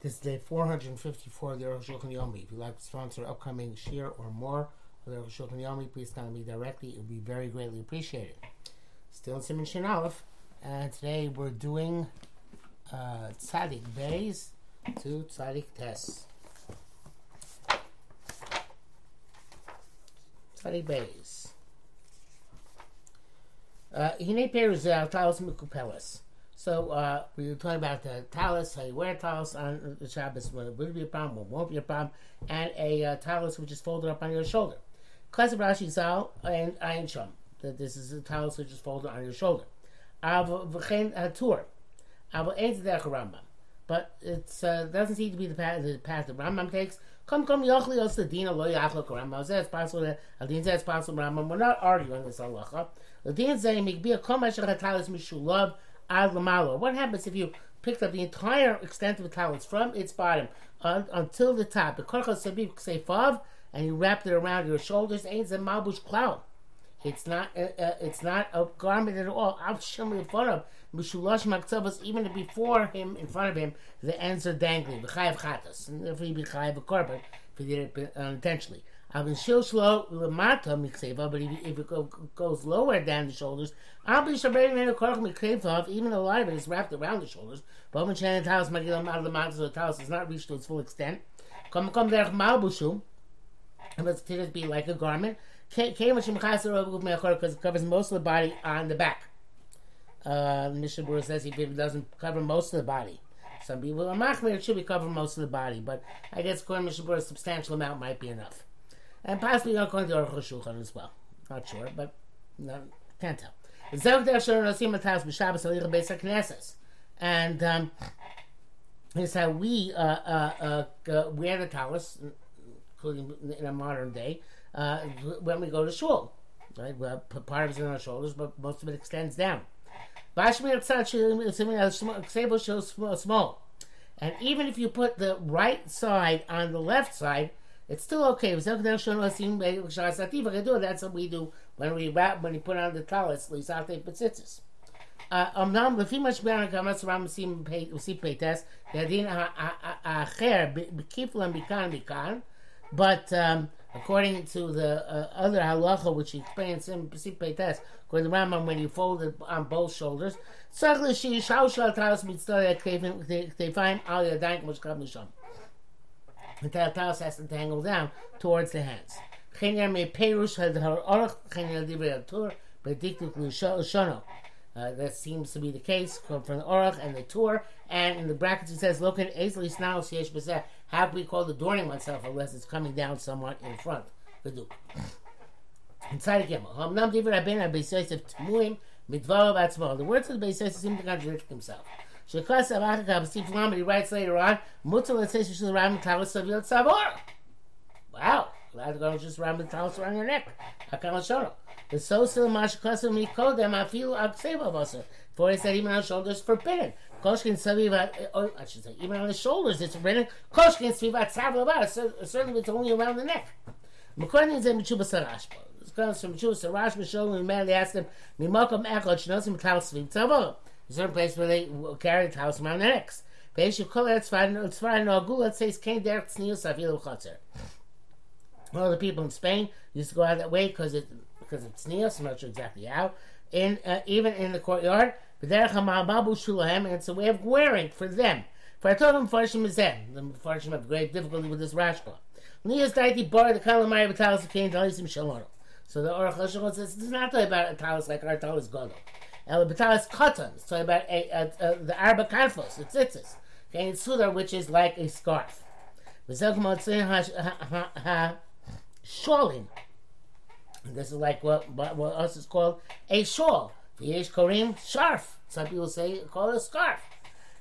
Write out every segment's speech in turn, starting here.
This is day 454 of the Aruch Shulchan Yomi. If you'd like to sponsor upcoming shir or more of the Aruch Shulchan Yomi, please contact me directly. It would be very greatly appreciated. Still in Siman Shin and today we're doing uh, Tzadik Beis to Tzadik Tes. Tzadik Beis. Uh, Hine Peruz Talos Mikupelis. So uh, we were talking about the talus, how you wear talus on the Shabbos, when it would be a problem, it won't be a problem, and a uh, talus which is folded up on your shoulder. Of Rashi Zal and Ayin Shom, that this is a talus which is folded on your shoulder. Av v'chein hatur, av ain't the Rambam, but it uh, doesn't seem to be the path the path the Rambam takes. Come, come, yochli os dina lo yachlo Rambam. Says it's possible that Adin says it's possible Rambam. We're not arguing this halacha. The din saying mikbi a kol masher hatalis mishulav ad lamalo. What happens if you picked up the entire extent of the talus from its bottom uh, until the top, and you wrapped it around your shoulders? Ain't a malbush cloud. It's not. Uh, uh, it's not a garment at all. Out shimli in front of mishulash maktzavas. Even before him, in front of him, the ends are dangling. B'chayav chatas, and if he be chayav a korban, if he did it unintentionally. Mikseva, but if, it goes lower down the shoulders, even of it is wrapped around the shoulders. But when Shannon talis magilam out of the mountains, the talis has not reached to its full extent. Come come derech malbushu, it be like a garment. Because it covers most of the body on the back. Uh, Mishnah says if it doesn't cover most of the body. Some people are machmir, it should be covering most of the body, but I guess according to Mishnah a substantial amount might be enough and possibly not going to Aruch Shulchan as well. Not sure, but no, can't tell. And um, here's how we uh, uh, uh, wear the talus, including in a modern day, uh, when we go to shul. Right, well, part of on our shoulders, but most of it extends down. Small. And even if you put the right side on the left side, it's still okay. That's what we do when we wrap, when we put on the talis, lisate betzitzis. אמנם לפי מה שביאר הקמת רם הוסיף פייטס, הדין האחר מקיף להם מכאן מכאן, but um, according to the uh, other halacha which he explains in Pesip Peites, according to Rambam, when you fold it on both shoulders, צריך שישאו של הטרס מצטרף כתפיים על ידיים כמו שקרב משם the talis has to dangle down towards the hands. Uh, that seems to be the case from the Orach and the Tur. And in the brackets it says, Look at Easily Snau Siesh How can we call adorning oneself unless it's coming down somewhat in front? The Duke. Inside again. The words of the Beis seem to contradict himself. Shekas Avachaka B'Sif Lamed, he writes later on, Mutter L'Tzesh Shul Ram Talis Savil Tzavor. Wow, allowed to go just ram the talis around your neck. Hakam Hashono. The so still Mashakasim Mikodem Afilu Akseva Vaser. For he said even on shoulders forbidden. Koshkin Saviva, oh, I should say, even on the shoulders it's forbidden. Koshkin Saviva Tzavla Certainly it's only around the neck. According to Michuba Sarashba. This comes from Sarashba, showing the man they asked him, Mimakom Echot, Shnosim Talis Savil Tzavor certain place where they carry the house around their necks. All the people in Spain used to go out that way because it because it's neos. I'm not sure exactly how. In uh, even in the courtyard, and it's a way of wearing for them. For I told them Farshim is them. The Farshim have great difficulty with this rashba. Nias daiti bar the kalamari b'talis came to shalom. So the Aruch HaShulchan says it's not about a talis like our talis gadol. El Batalas Katan. It's talking about a, a, a, the Arba Karfos, the tzitzis. Okay, and Sudar, which is like a scarf. Sholin. This is like what, what, what else is called a shawl. Yesh Korim, scarf. Some people say call it a scarf.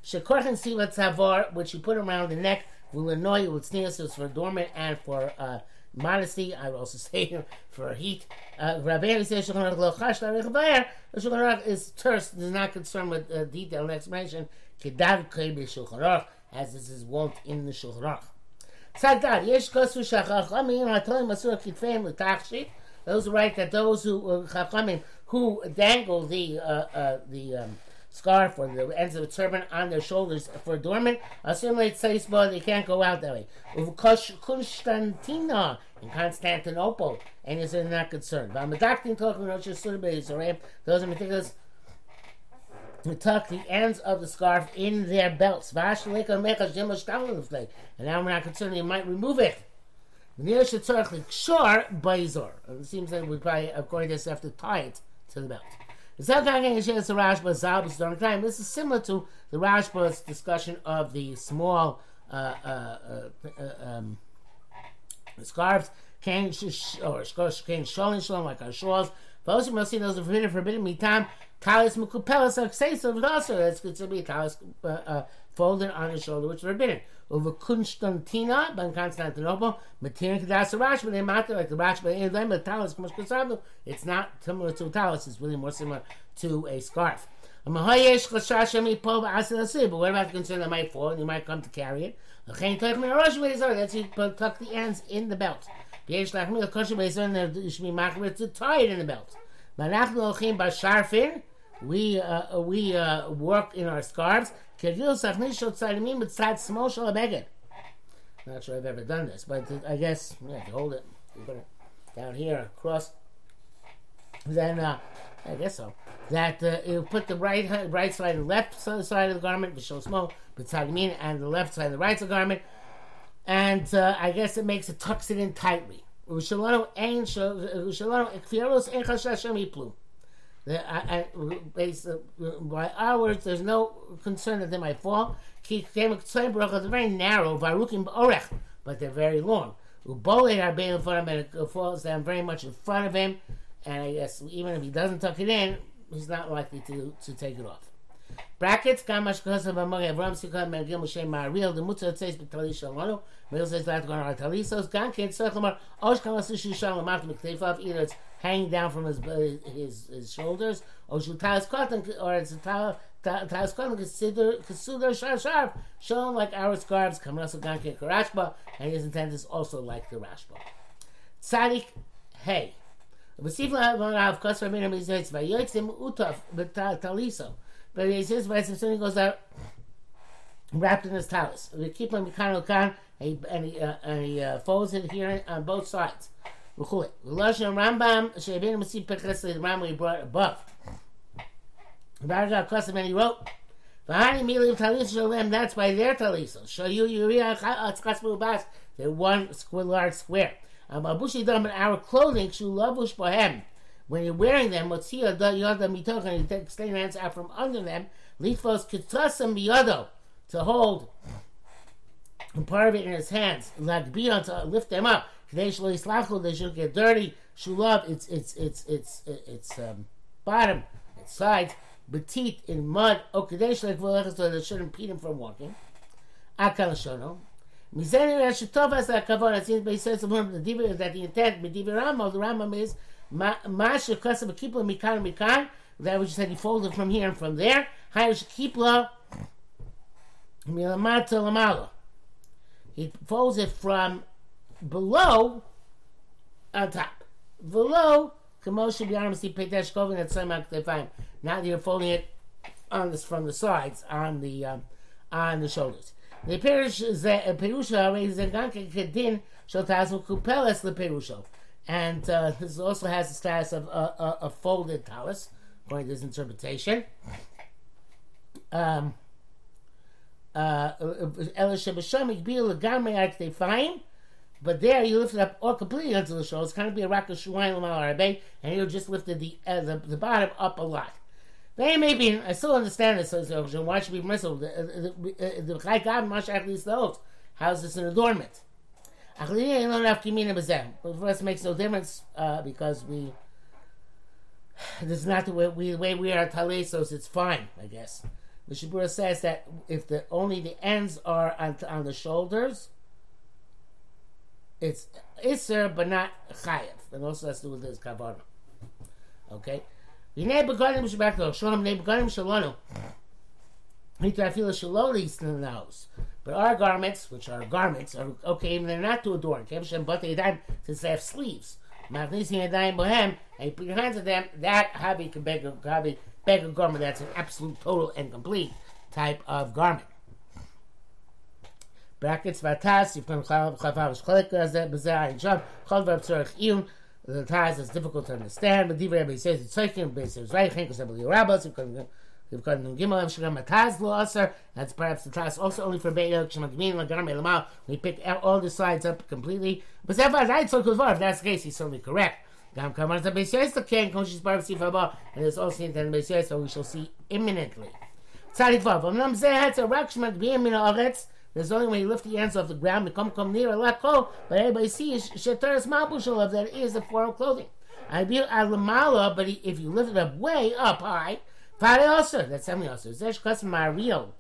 Shekorchen Siva Tzavar, which you put around the neck, will annoy you with sneezes for adornment and for uh, modesty. I would also say for heat. Uh, Rabbi says Shulchan Aruch is terse, is not concerned with uh, detailed explanation. Kedav Kei Shulchan Aruch, as this is wont in the Shulchan Aruch. Tzadad, yesh kosu shachachamim hatolim asur kitfeim l'tachshit. Those who write that those who uh, who dangle the uh, uh, the um, scarf or the ends of a turban on their shoulders for adornment. Assimilate Seisba, they can't go out that way. Constantina in Constantinople, and is not concerned. Vamadaktin talking about Shasurbei those are meticulous tuck the ends of the scarf in their belts. And now we're not concerned you might remove it. It seems that we probably, according to this, have to tie it to the belt. This is similar to the Rashba's discussion of the small uh, uh, uh, uh um, scarves, or shalom like our shawls. Those who see those are forbidden, forbidden me time. Talis mukupelas of also that's considered to be talis uh, uh, folded on the shoulder, which is forbidden. Over Constantina, ben Constantinople, material kedas Rash, but they matter like the Rash, but in them, but talis It's not similar to a talis; it's really more similar to a scarf. But what about the concern that might fall and you might come to carry it? That's you tuck the ends in the belt. You should be to tie it in the belt. We uh, we uh, work in our scarves. Not sure I've ever done this, but I guess yeah, hold it, you put it down here across. Then uh, I guess so. That uh, you put the right right side and left side of the garment, show small, mean, and the left side and the right side of the garment, and uh, I guess it makes it tucks it in tightly. Iplu. Uh, by our words, there's no concern that they might fall. They're very narrow, but they're very long. Ubole are being in front of him, and uh, it falls down very much in front of him. And I guess even if he doesn't tuck it in, he's not likely to, to take it off. Brackets, Kamash Kosa Vamari Avram Sikha Mergil Moshe Mariel, the Mutzah says Betali Shalmano, Mergil says that going on Talisos, Gankin, Sekhamar, Osh Kamas Shalom, Mat Miktefav, either it's hanging down from his his, his shoulders, or Shutalas Cotton, or it's a Talas Cotton, consider Kasudar Sharp Sharp, shown like our scarves, Kamasu Gankin Karashba, and his intent is also like the Rashba. Tzadik, hey. V'sifla Rav Kosra Minam Yizetz, Vayotzim Utaf, Taliso. But he says, by some goes out wrapped in his talus. We keep him Mikano Khan, and he, uh, and he uh, folds it here on both sides. Rambam, Shevin Masi Pekres, the Rambam he brought above. Baraga Kosim, and he wrote, Vahani Milim Talis Shalem, that's by their talisos. Show you Yuria Atzkas Bas, they're one square, large square. Ababushi Dam, our clothing, Shulabush Bohem when you're wearing them, Motzia da yoda mitocha, and you take extend your hands out from under them, lifos kitasam biyodo, to hold part of it in his hands, like beyond to lift them up. They should get dirty. Shulab, its its its its its um, bottom, its sides, betit in mud. Okadesh like so that shouldn't impede him from walking. Akal shono. Mizeni Rashitov as a kavod. It seems, he says that the intent, but the Rambam is Masha Kasab Kipla Mikan Mikan. That just said he folded from here and from there. Hayash Kipla Milamata Lamala. He folds it from below on top. Below Kamosha B'Yarmasi Petesh Kovin at Semak Tefayim. Now you're folding it on this from the sides, on the um, on the shoulders. The Perusha is a Ganka Kedin Shotazmu Kupeles the Perusha and uh, this also has the status of a, a, folded talus, according to this interpretation. Um, uh, but there you lift it up all completely onto the shoulders. Kind of be a rock of shuayim and you just lifted the, uh, the the bottom up a lot. They may be. I still understand this. Why should be permissible? The the the How is this an adornment? But for us, makes no difference uh, because we. This is not the way we, the way we are talesos. It's fine, I guess. The Shibura says that if the only the ends are on, on the shoulders, it's iser but not chayev, and also has to do with this kavanah. Okay. Yinei begadim shabaklo shalom nei begadim shalonu. Hita afila shalolis in the house. But our garments, which are garments, are okay, even they're not to adorn. Since they have sleeves. Magnesium and bohem, and you put your hands on them, that habi can beg habi beggar garment. That's an absolute, total, and complete type of garment. You've come chalav chalav shchalek b'zeh and sham chol v'ab tzorich iyun. The taz is difficult to understand, but Divrei Rebbe says it's tzorchim, Rebbe says right, because Rebbe Rabbos, We've got Nun Gimel Shagam Mataz Lo Aser. That's perhaps the task also only for Beito Shemagmin Lagarme Lamal. We pick all the sides up completely. But Zephyr right so Kuzvar. If that's the case, he's certainly correct. Gam Kamar the Beis the Ken Koshis Bar Sifaba, and there's also in the Beis so we shall see imminently. Tzadik Vav. Amnam Zeh Hatz Rak Shemagmin Min Haaretz. There's only when you lift the hands off the ground, come come near a lakko, but everybody sees Mabushal of that is a form of clothing. I be Alamala, but if you lift it up way up high, Fare also, that's something also. Zesh Kos Mario.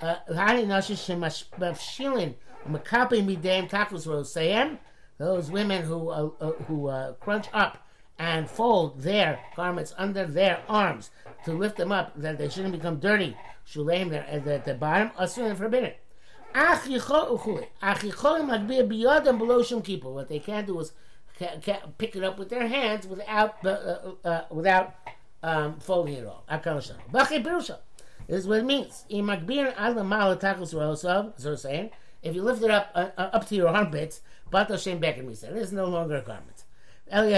Hani Nasha Shemashilin, Makapi Midam Takus Rosayim. Those women who uh, uh, who uh, crunch up and fold their garments under their arms to lift them up, that they shouldn't become dirty. Shulaim there at the bottom, asur and What they can't do is pick it up with their hands without uh, uh, uh, without um, folding it all. This is what it means. So saying, if you lift it up uh, uh up to your armpits, but Hashem Becker said, it is no longer a garment. Lift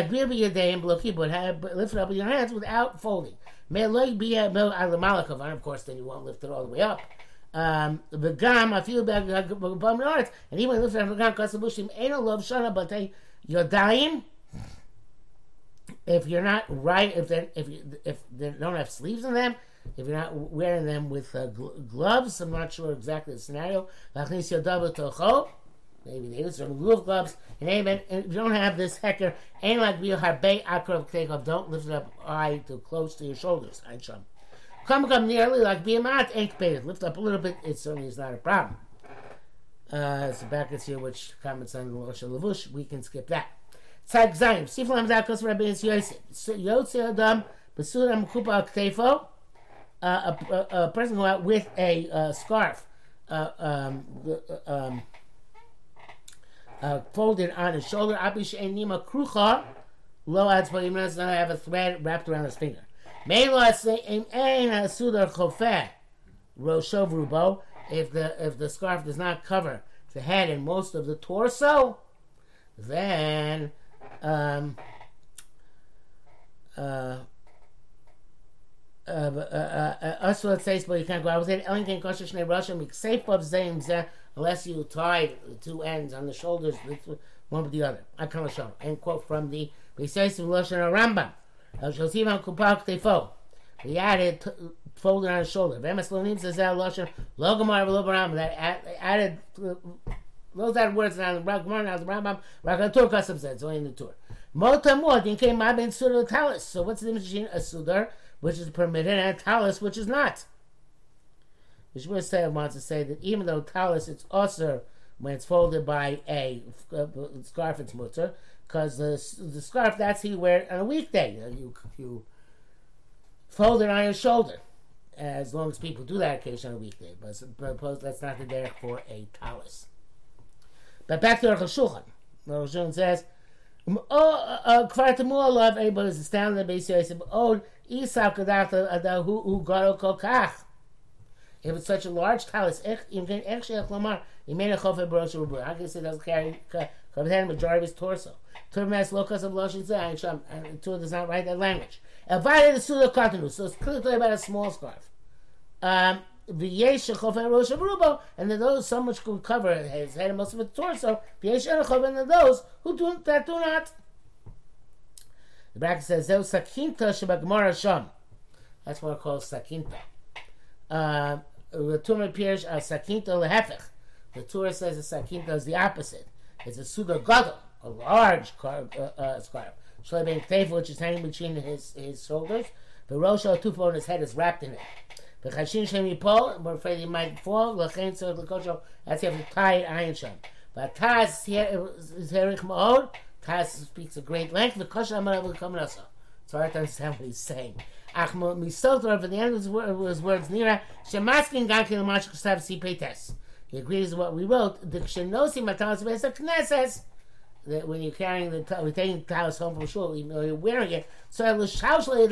it up with your hands without folding. Of course, then you won't lift it all the way up. The gam I feel bad and even lift it up the gam kasabushim ain't a love shana but they yodayim if you're not right, if they if you, if they don't have sleeves in them, if you're not wearing them with uh, gl- gloves, I'm not sure exactly the scenario. Maybe they use some glove gloves. And amen. if you don't have this hecker, ain't like real harbe akrav Don't lift it up high too close to your shoulders. I chum. Come come nearly like biamat ain't paid. Lift up a little bit. It certainly is not a problem. Uh, the backers here which comments on Rosh Lavush. We can skip that. Tzad Zayim. Sifra Hamzah Kos Rabbi Yosef. Yotze Adam Besura Mekupa Ktefo. A, a, a person go out with a uh, scarf uh, um, um, uh, folded on his shoulder. Abish Nima Krucha. Lo adz but does not have a thread wrapped around his finger. If the if the scarf does not cover the head and most of the torso, then um, uh, uh, uh, it says, but you can't go with it. Ellen can kosher shnei rashim safe of zayin unless you tie the two ends on the shoulders, one with the other. I can't show. End quote from the Rambam. He added folded on his shoulder. Vemas Lonim says that Lashon Logomar Velobaram that added those are words now the the Rakatur Kasam so in the tour. In came Mabin Sudar Talis. So what's the difference between a Sudar, which is permitted, and a Talis, which is not? The Shmuel wants to say that even though Talis it's also when it's folded by a uh, scarf, it's mutter because the, the scarf that's he wear on a weekday. You, you, fold it on your shoulder, as long as people do that occasion on a weekday. But, suppose that's not the derek for a talis. But back to Rosh Hashulchan. Rosh Hashulchan says, Oh, uh, uh, temua love everybody is astounded." Basically, I said, "Oh, Esau kadata adahu u garo kokach." If it's such a large talis, eh, you can actually have lamar. You made a chofer brosh How can say doesn't carry covered hand majority of his torso. Turmes locus of Loshin Zay, and Tur does not write that language. Avoided the Sula Katanu, so it's clearly about a small scarf. Um, and then those some which can cover his head and most of his torso. And then those who do that do not. The bracket says sakinta shebagmar sham. That's what it calls sakinta. Uh, the Torah appears as sakinta lehefech. The Torah says the sakinta is the opposite. It's a Suda Gadol, a large carved, uh, uh, scarf. Shlebein which is hanging between his, his shoulders. The Rosh Tufa on his head is wrapped in it. The Chashin Shem Yipol, we're afraid he might fall. Lachain Tzor Lekosho, that's you have to tie Ayin Shem. But Taz, Zerich Ma'od, Taz speaks a great length. The Kosho Amar Lekam So It's hard to understand what he's saying. Ach Misot, or the end of his, words, Nira, Shemaskin Gankin Lamashik Sav Sipetes. He agrees with what we wrote. The Kshenosim Atalas Beis Knesses, that when you're carrying the we're taking the talis home from shul, even though you're wearing it, so you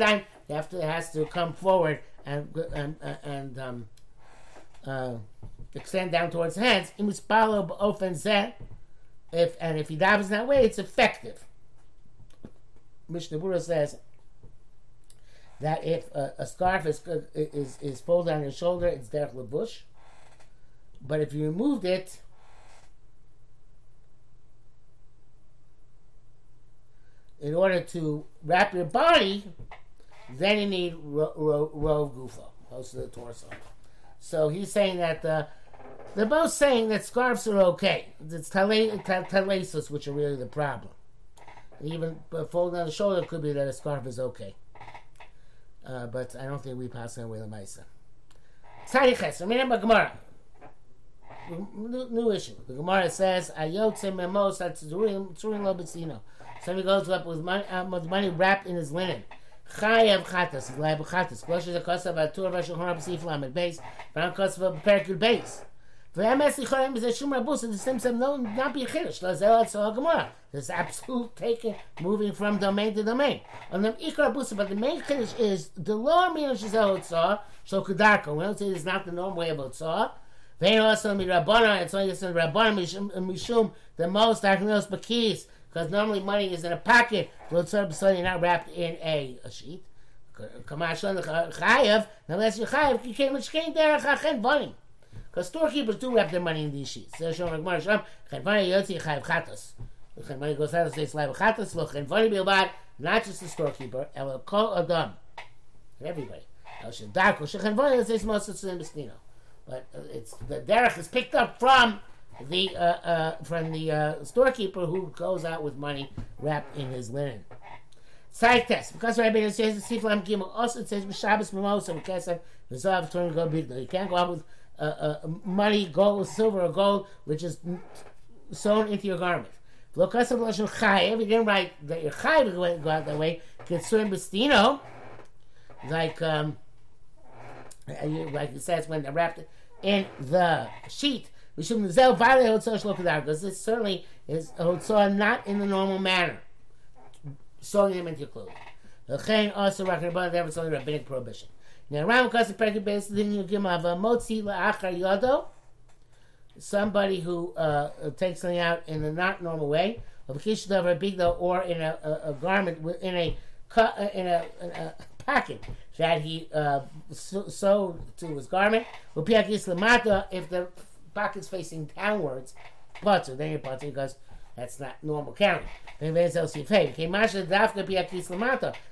have to has to come forward and and and um, uh, extend down towards the hands. It must follow ofenzeh. If and if he davens that way, it's effective. Mishnah Berurah says that if a, a scarf is, is is folded on your shoulder, it's derech lebush. But if you removed it, in order to wrap your body, then you need ro, ro gufo, most of the torso. So he's saying that the, they're both saying that scarves are okay. It's talesus which are really the problem. Even folding on the shoulder could be that a scarf is okay. Uh, but I don't think we pass away the Maisa. Tzadiches, Gemara. New, new issue. The Gemara says, "Ayotze memos atzurim lo betzino." Somebody goes up with money, uh, with money wrapped in his linen. Chayav chatas, glad chatas. Kosher the kosav atur v'ashul harab sif lamed base. V'am kosav perikul base. VMS Lichorim is a Shum Rabus, and the same said, no, not be Chiddush, Lazel Etzol Gemara. There's absolute taking, moving from domain to domain. And the Ikar Rabus, but the main Chiddush is, the lower meaning Shazel Etzol, so Kedarko. We don't say it's not the normal way of Etzol. Vein also mi Rabbana, it's only this in Rabbana, uh, Mishum, the most Achnos Bakis, because normally money is in a pocket, but you're not wrapped in a, a sheet. Kamash Chayav, unless you're Chayav, you can't Mishkein Derech Achen Bonim. Because storekeepers do wrap their money in these sheets. Says Shom Chayiv Chatos. Chenvani goes out and says Chayiv Chatos, lo Chenvani Bilbad, not just the storekeeper, el kol adam, everybody. El Shadako, Shechenvani says of the Bistino. But uh, it's the derech is picked up from the uh, uh, from the uh, storekeeper who goes out with money wrapped in his linen. Side test because Rabbi says Siflam Gimel also says Shabbos Mimosa Kesef Resolve Turn Go Big. You can't go out with uh, uh, money, gold, silver, or gold, which is sewn into your garment. If you didn't write that you're chayiv to go out that way, concern bestino, like um, like it says when they wrapped it in the sheet. This certainly is hotzah not in the normal manner, sewing them into your clothes. The also recommended that it's only rabbinic prohibition. Now, because the pregnant base, then you give a motzi la'achar yodo, somebody who uh, takes something out in a not normal way, a kishidav or or in a, a, a, garment in a uh, in a, in a packet that he uh, sewed to his garment. If the pocket's facing downwards, butter, then you're butter because that's not normal counting.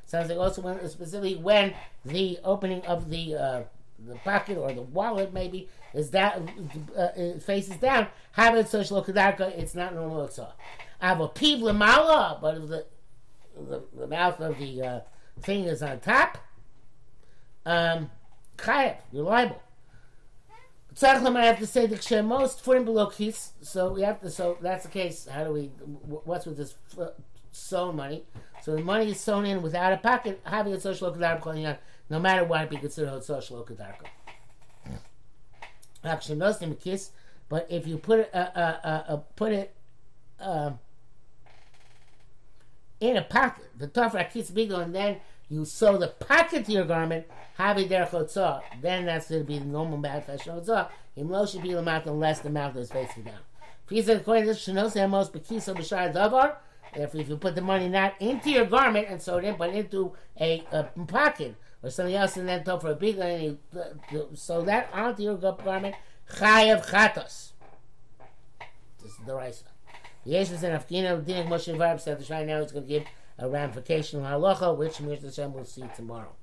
Sounds like also when, specifically when the opening of the uh, the pocket or the wallet maybe is that uh, faces down. Have it social kadarka. It's not normal at all. Ava piv lamala, but if the, the the mouth of the uh, thing is on top, um, chayef, you're liable. Tzarchlam, I have to say the most foreign below keys. So we have to. So that's the case. How do we? What's with this sewn money? So the money is sewn in without a pocket. Having a social kadarko, no matter what, be considered a social kadarko. Actually, no kiss. But if you put it, uh, uh, uh, uh put it uh, in a pocket, the tougher kiss big and then you sew the pocket to your garment, it there chotzah, then that's going to be the normal manifestation of chotzah. Imlo should be the mouth unless the mouth is facing down. If according to this, Shinosa most bekiso b'shar davar, if, if you put the money not into your garment and sew it in, but into a, a pocket or something else, and then for a big, and you uh, sew that onto your garment, chayav chatos. This is the Raisa. Yeshus and Afkina, Dinik Moshe Varb said the Shai now is going to give a ramification of halacha, which Mr. Hashem will see tomorrow.